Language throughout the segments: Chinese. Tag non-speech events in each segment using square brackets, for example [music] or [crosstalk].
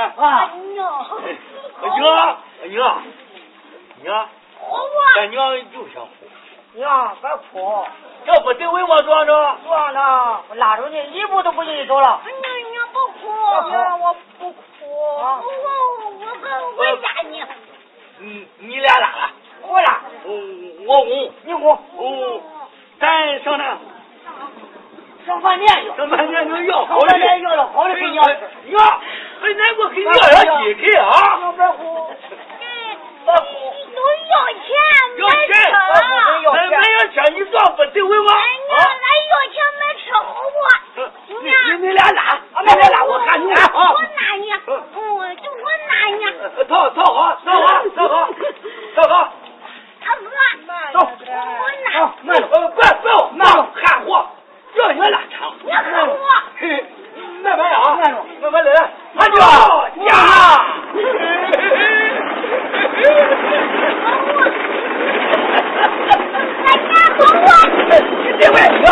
啊！娘，娘娘娘，我俺娘就想哭。娘，别哭，这不得为我做着？做呢，我拉着你一步都不给你走了。娘娘不哭，娘我不哭，我我我我压你。你你俩拉了？我拉。我我哄。你哄。哦，咱上哪？上饭店去。上饭店去要好的。上饭店要了好的给娘吃。娘，哎，那我给你要点鸡腿啊！娘别哭。别哭。都要钱买车。买买要钱，你咋不得为我？哎娘，俺要钱买车好不？你你你俩拉，俺俩拉，我看你啊。我拿你，嗯，就我拿你。套套好，套好，套好，套好。大哥，走，我拿。慢点，呃，不不要慢，喊我，叫你拉长。你喊我。慢慢啊，慢慢来，慢点呀。俺家好我。你别问呀。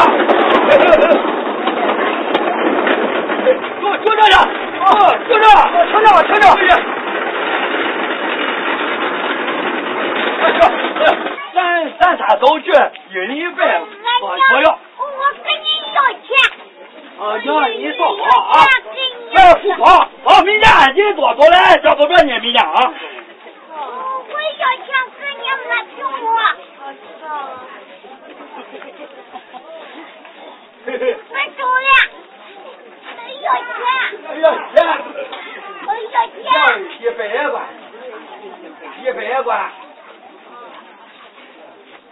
就就这样，啊，就这，听着，听着。咱咱仨都去，一人一百，我我要。我跟你要钱。啊，娘，你坐好啊。哎，不跑，跑，明天人多多来，叫多少呢？明天啊。我要钱给你买苹果。我走了。要钱。要钱。我要钱。一百块，一百块。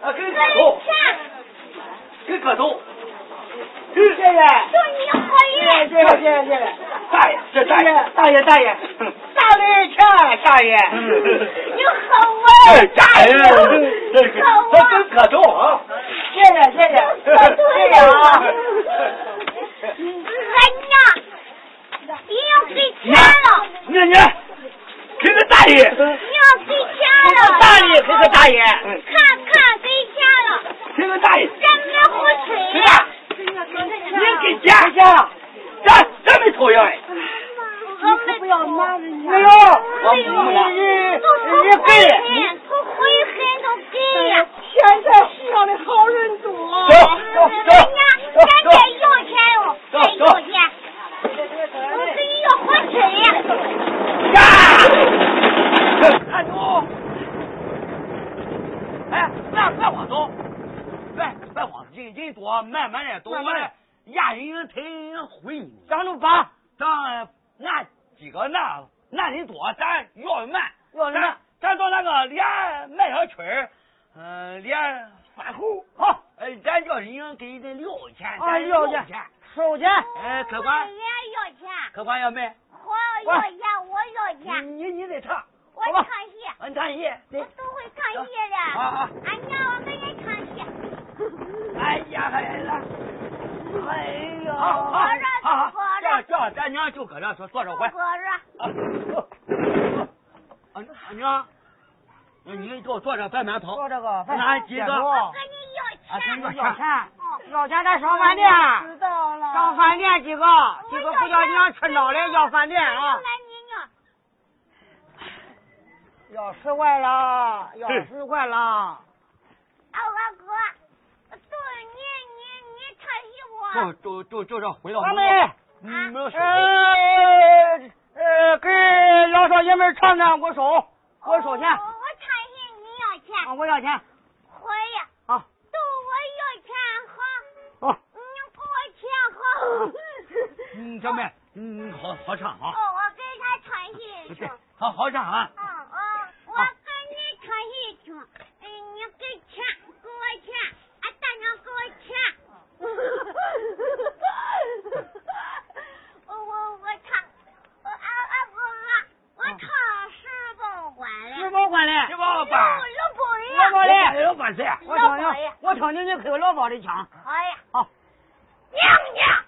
啊，给个头，给个头，谢谢，祝你好运，谢谢谢谢谢谢，大爷，这大爷，大爷大爷，钱，大爷，你好我，大爷，这个，这给个头啊，谢谢谢谢，谢谢 [laughs] 啊，[laughs] 俺娘，你要给钱了，娘娘，给个大爷，你要给钱了，大爷给个大爷，看看给钱了，给个大爷，咱买火腿呀，你给钱，给钱了，咱咱没偷呀，我们不要拿人家，没有，没有，你你你给，从回痕都给。呀，现在世上的好人多，走走走，咱再要钱哟，再要钱，我给你要火腿呀，呀，看住。哎，别别往走，别别往，人人多，慢慢的，都我的压人腿回你。张路八，咱俺几个那那人多，咱要慢，要慢，咱到那个连卖小曲儿，嗯，连饭后好，哎，咱叫人给人撂钱，啊，撂钱，收钱。哎，客官。也要钱，客官要卖，我要钱，我要钱。你你得唱，我唱戏，俺唱戏，我都会唱戏的。啊啊！俺娘我给你唱戏。哎呀，孩子，哎呀！好好好好，这这咱娘就搁这说坐着会。坐着。啊啊娘，你给我坐着，别慢跑。坐这个，俺几个。我跟你要钱。跟你要钱，要钱咱上饭店。知道了。上饭店几个，几个不叫娘吃孬的，要饭店啊。要十块了，要十块了。啊，二哥，都你你你穿衣服。就就就就这回到。阿妹，嗯，没有收。呃呃，给老少爷们唱唱，我收，我收钱。我唱戏，你要钱。啊，我要钱。可以。好。都我要钱好。好。你给我钱好。嗯，小妹，嗯，好好唱啊。哦，我给他唱戏去。好好唱啊。嗯嗯，我给你唱戏去，哎，你给钱，给我钱，俺大娘给我钱。我我我唱，我俺俺哥哥，我唱十包关嘞。十包关嘞。十包关。老包人。老包的。老包谁？我听听，我听听你开老包的枪。哎呀。好。娘娘，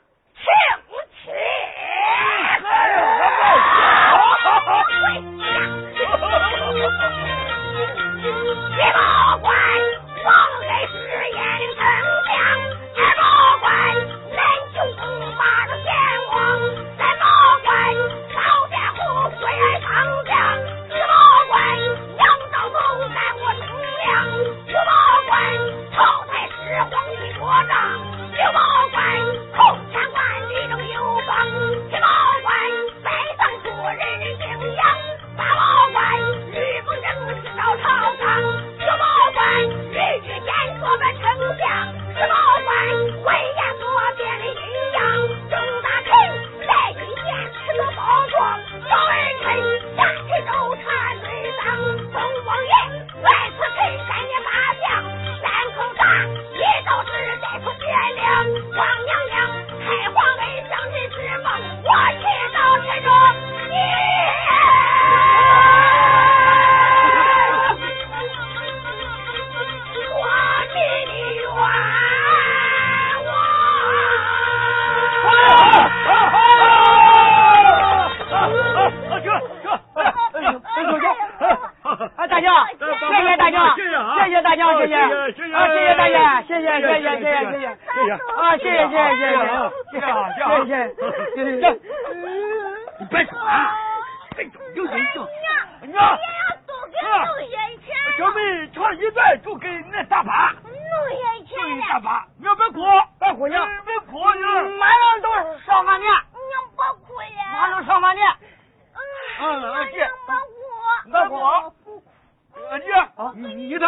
你你你的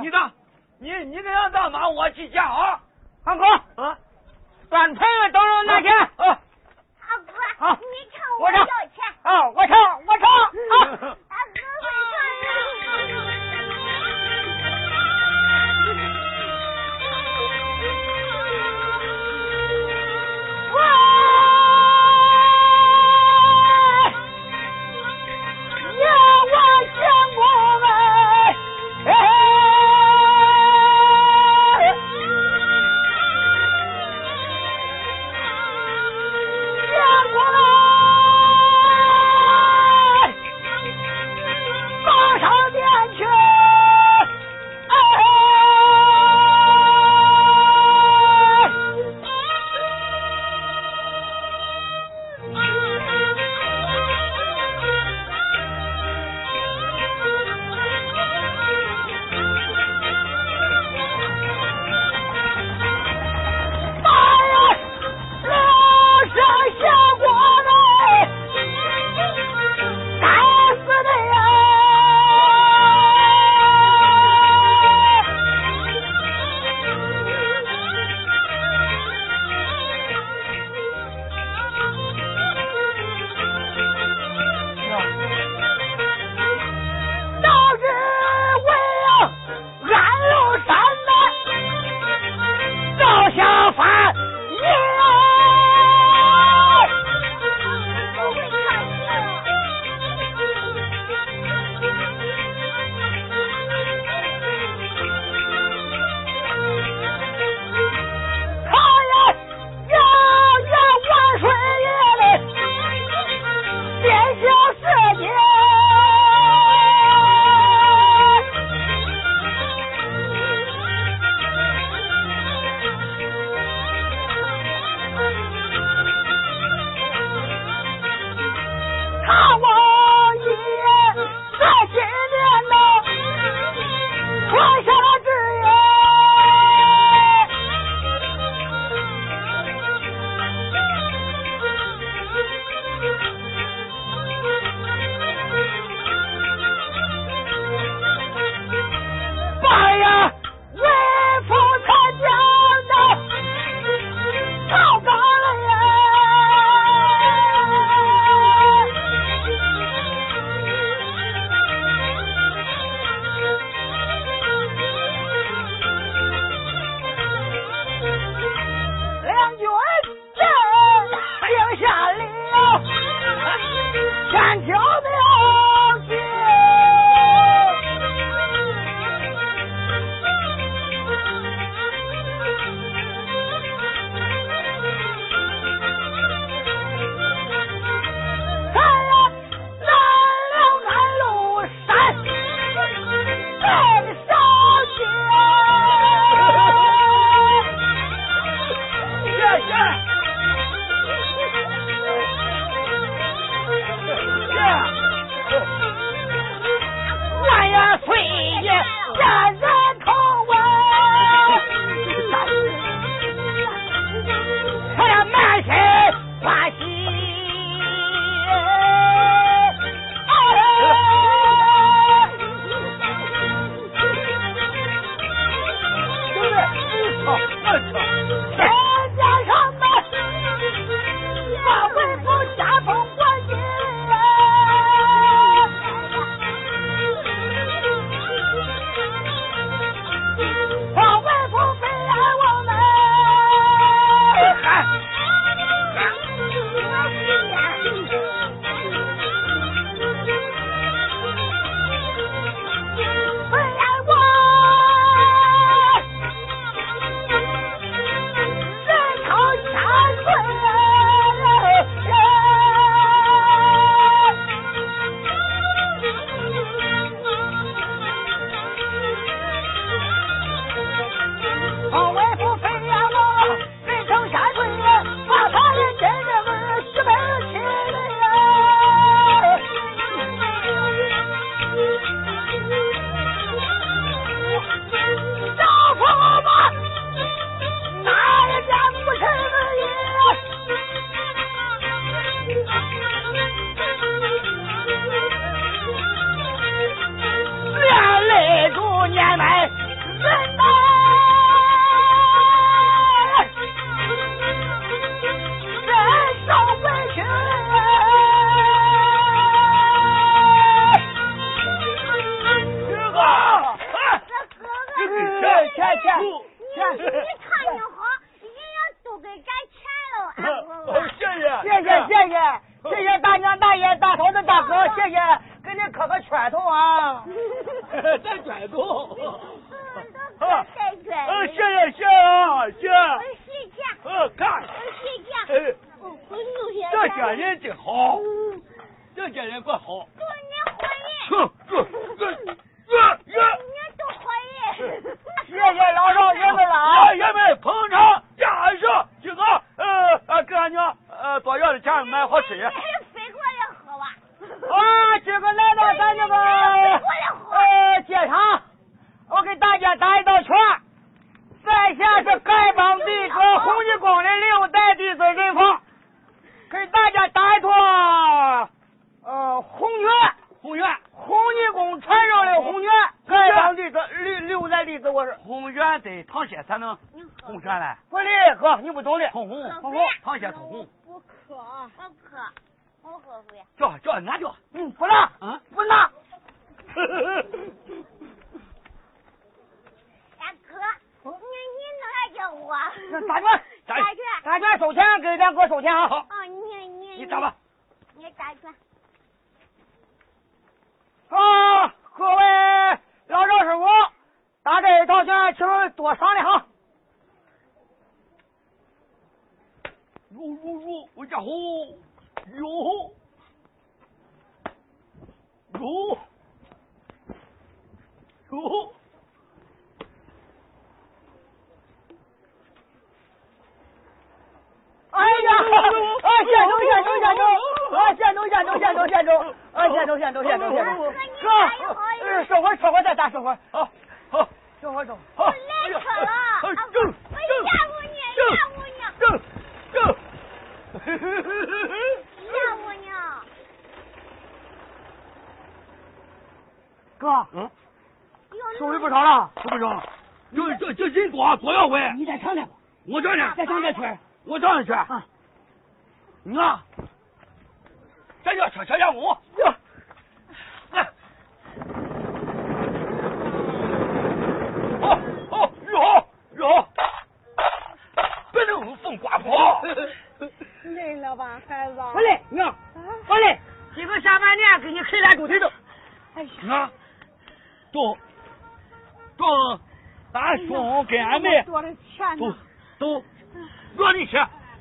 你的，你你给俺大妈我去嫁啊。二哥啊，端盆子等着那天。啊。二哥，好，你唱我要钱。啊，我唱我唱。阿 [laughs] 我？打拳，打拳，打拳收钱，给两哥收钱啊。好。哦，你你你打吧。你打拳。啊，各位老赵师傅，打这一套拳，请多商量哈。哟哟哟，我家伙，哟，哟，哟。哎呀！啊，县中县中县中，啊，县中县中县中县中，啊，县中县中县中县中。哥，收会收会再打收会。好，好，收会收。我累死了。正我吓唬你，吓唬你。正正。吓唬你。哥，嗯，收的不少了，收不少。这这这人多，多少回？你再尝尝吧。我尝尝。再尝这圈。我尝尝去。啊。你啊，咱叫车车下工。来。好，好，玉好，玉好。别能风刮跑。[laughs] 累了吧，孩子？不累，娘，不累。今个下半年给你开俩猪腿子。哎呀，啊，中，中，俺兄跟俺妹多的钱都都让你吃，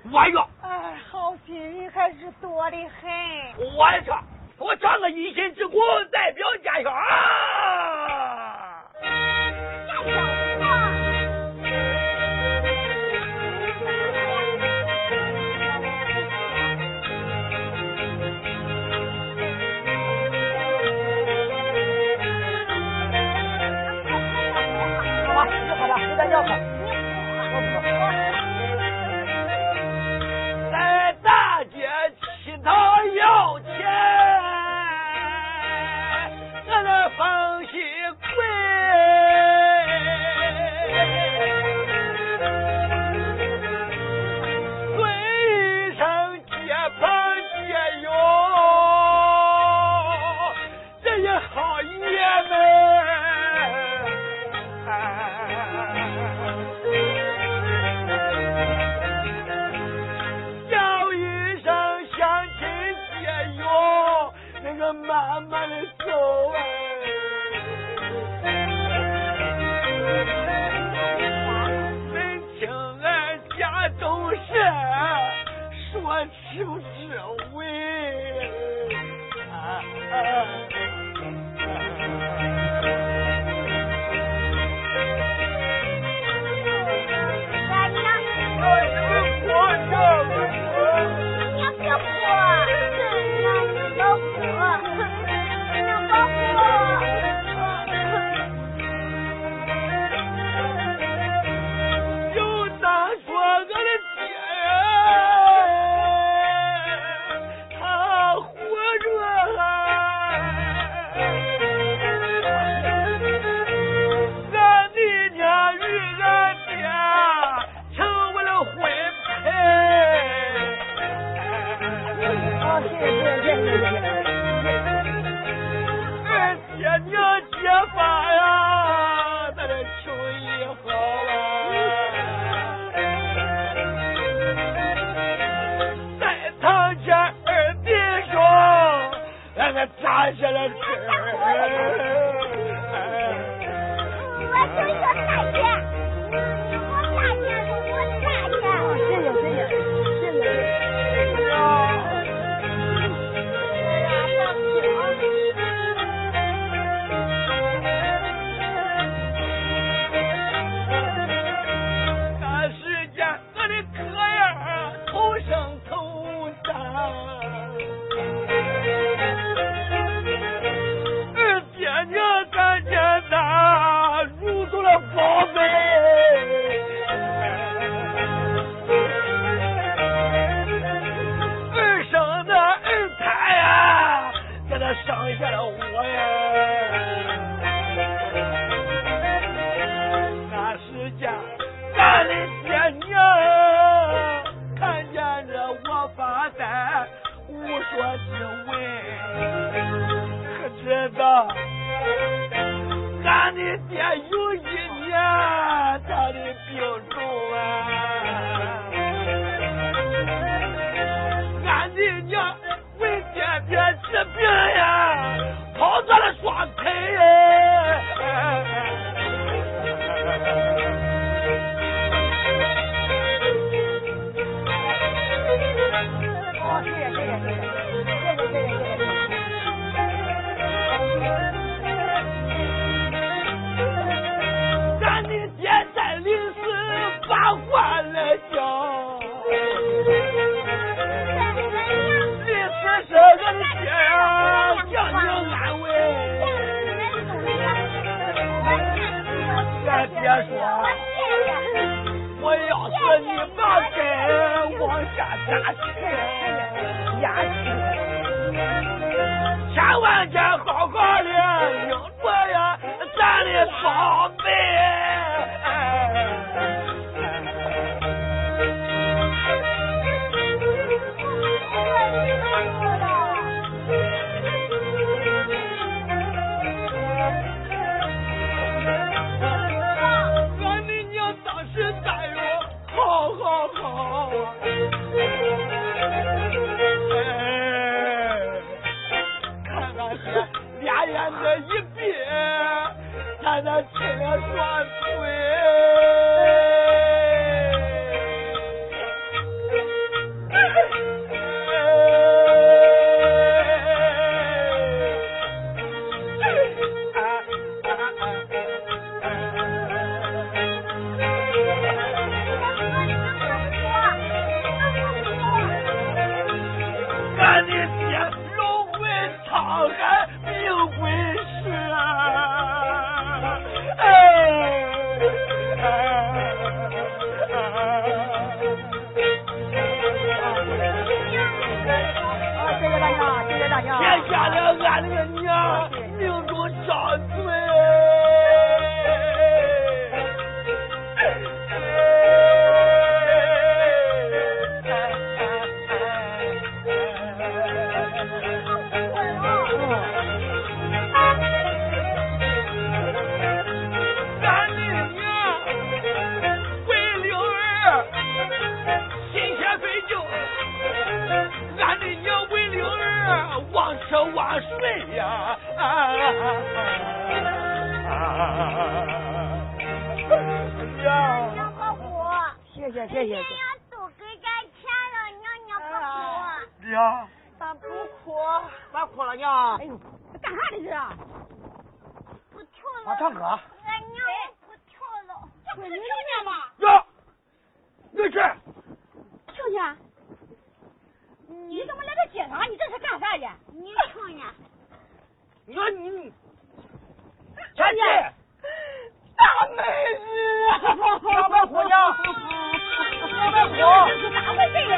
我要。哎，好心人还是多的很。我也吃，我长个一心之功，代表家乡是不是 Christian 你莫跟往下压去，压去，千万。你说你，大姐，大美女啊！上外火呀！上外火！这是打我谁呀？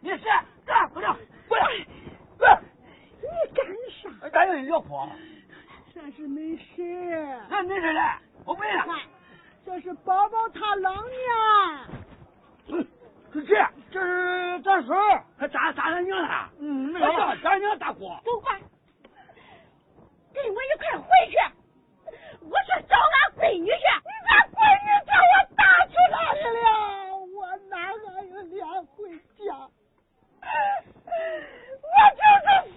你是干不了，过来，来，你干啥？干人老婆。这是没事。那没事嘞，我问了。这是宝宝他老娘。嗯，是这，这是咱孙儿，还咋咋他娘了？嗯，那个咱娘大姑。走吧，跟我一块回去。我去找俺闺女去。你俺闺女叫我打去哪里了？我哪还有脸回家？我就是死，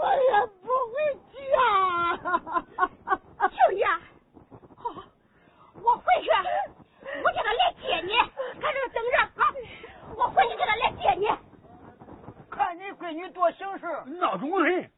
我也不回家。秋爷，好，我回去，我叫他来接你。看这等着啊！我回去叫他来接你。看你闺女多行事，闹钟人，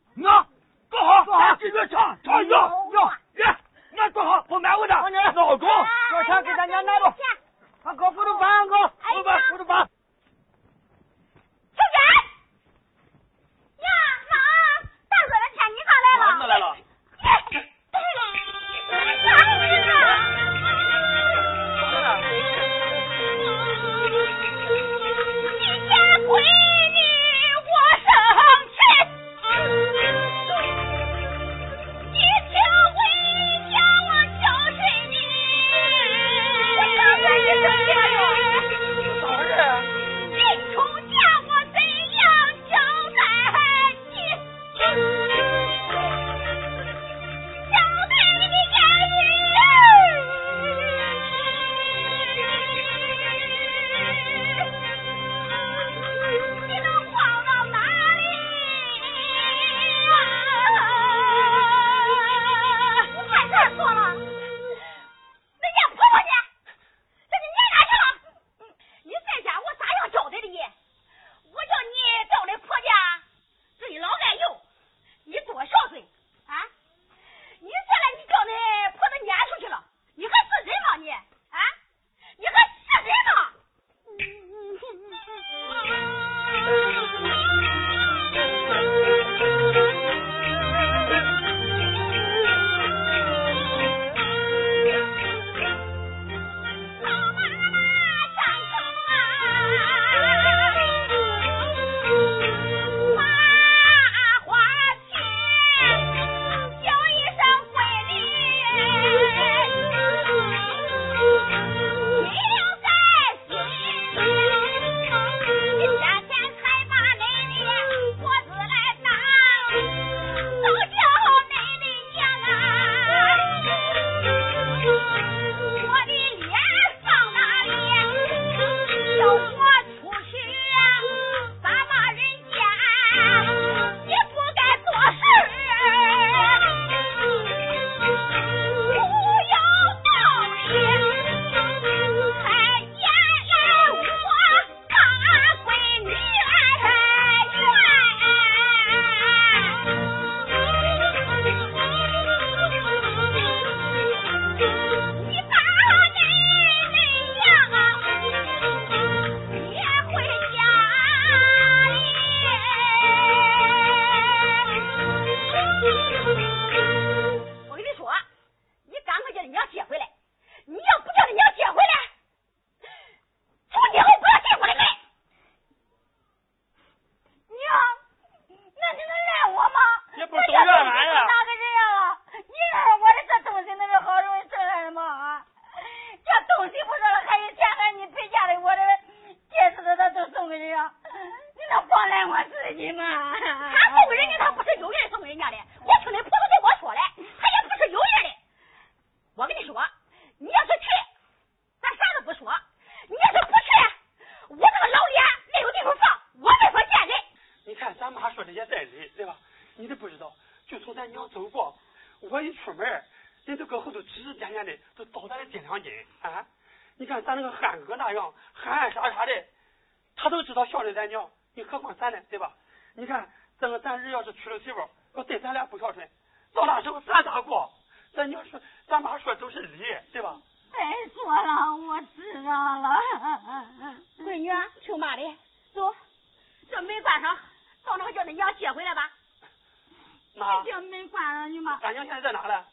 没叫门关上去吗？俺娘现在在哪嘞？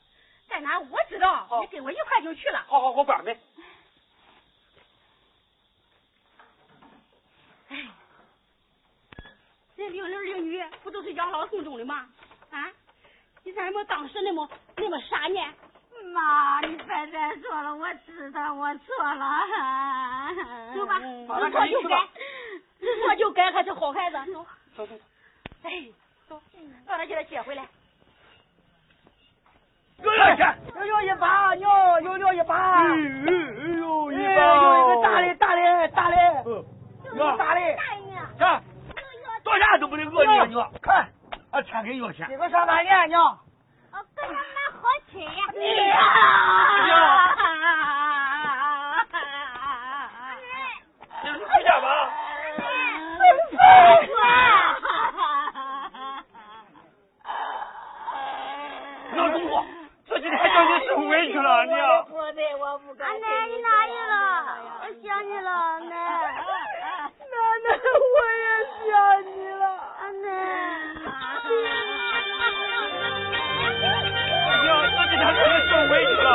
在哪我知道，你跟我一块就去了。好好，我关门。哎，这零儿零女不都是养老送终的吗？啊，你咋么当时那么那么傻呢？妈，你别再说了，我知道我错了。走吧，知错就改，知错就改，还是好孩子。走走走。哎。走，让他给他接回来。有点钱。又有一把，牛又有一把，哎呦，哎，有一个大的大的大的，哟，大的，看，到啥都不得饿你啊你。看，啊，钱给要钱。这个上半年娘，我给他买好车呀！娘，你回家吧。老中国，这几天叫你受委屈了，娘。不对，我不该。俺奶，你哪里了？我想你了，奶。奶奶我也想你了，阿奶。娘，这几天叫你受委屈了。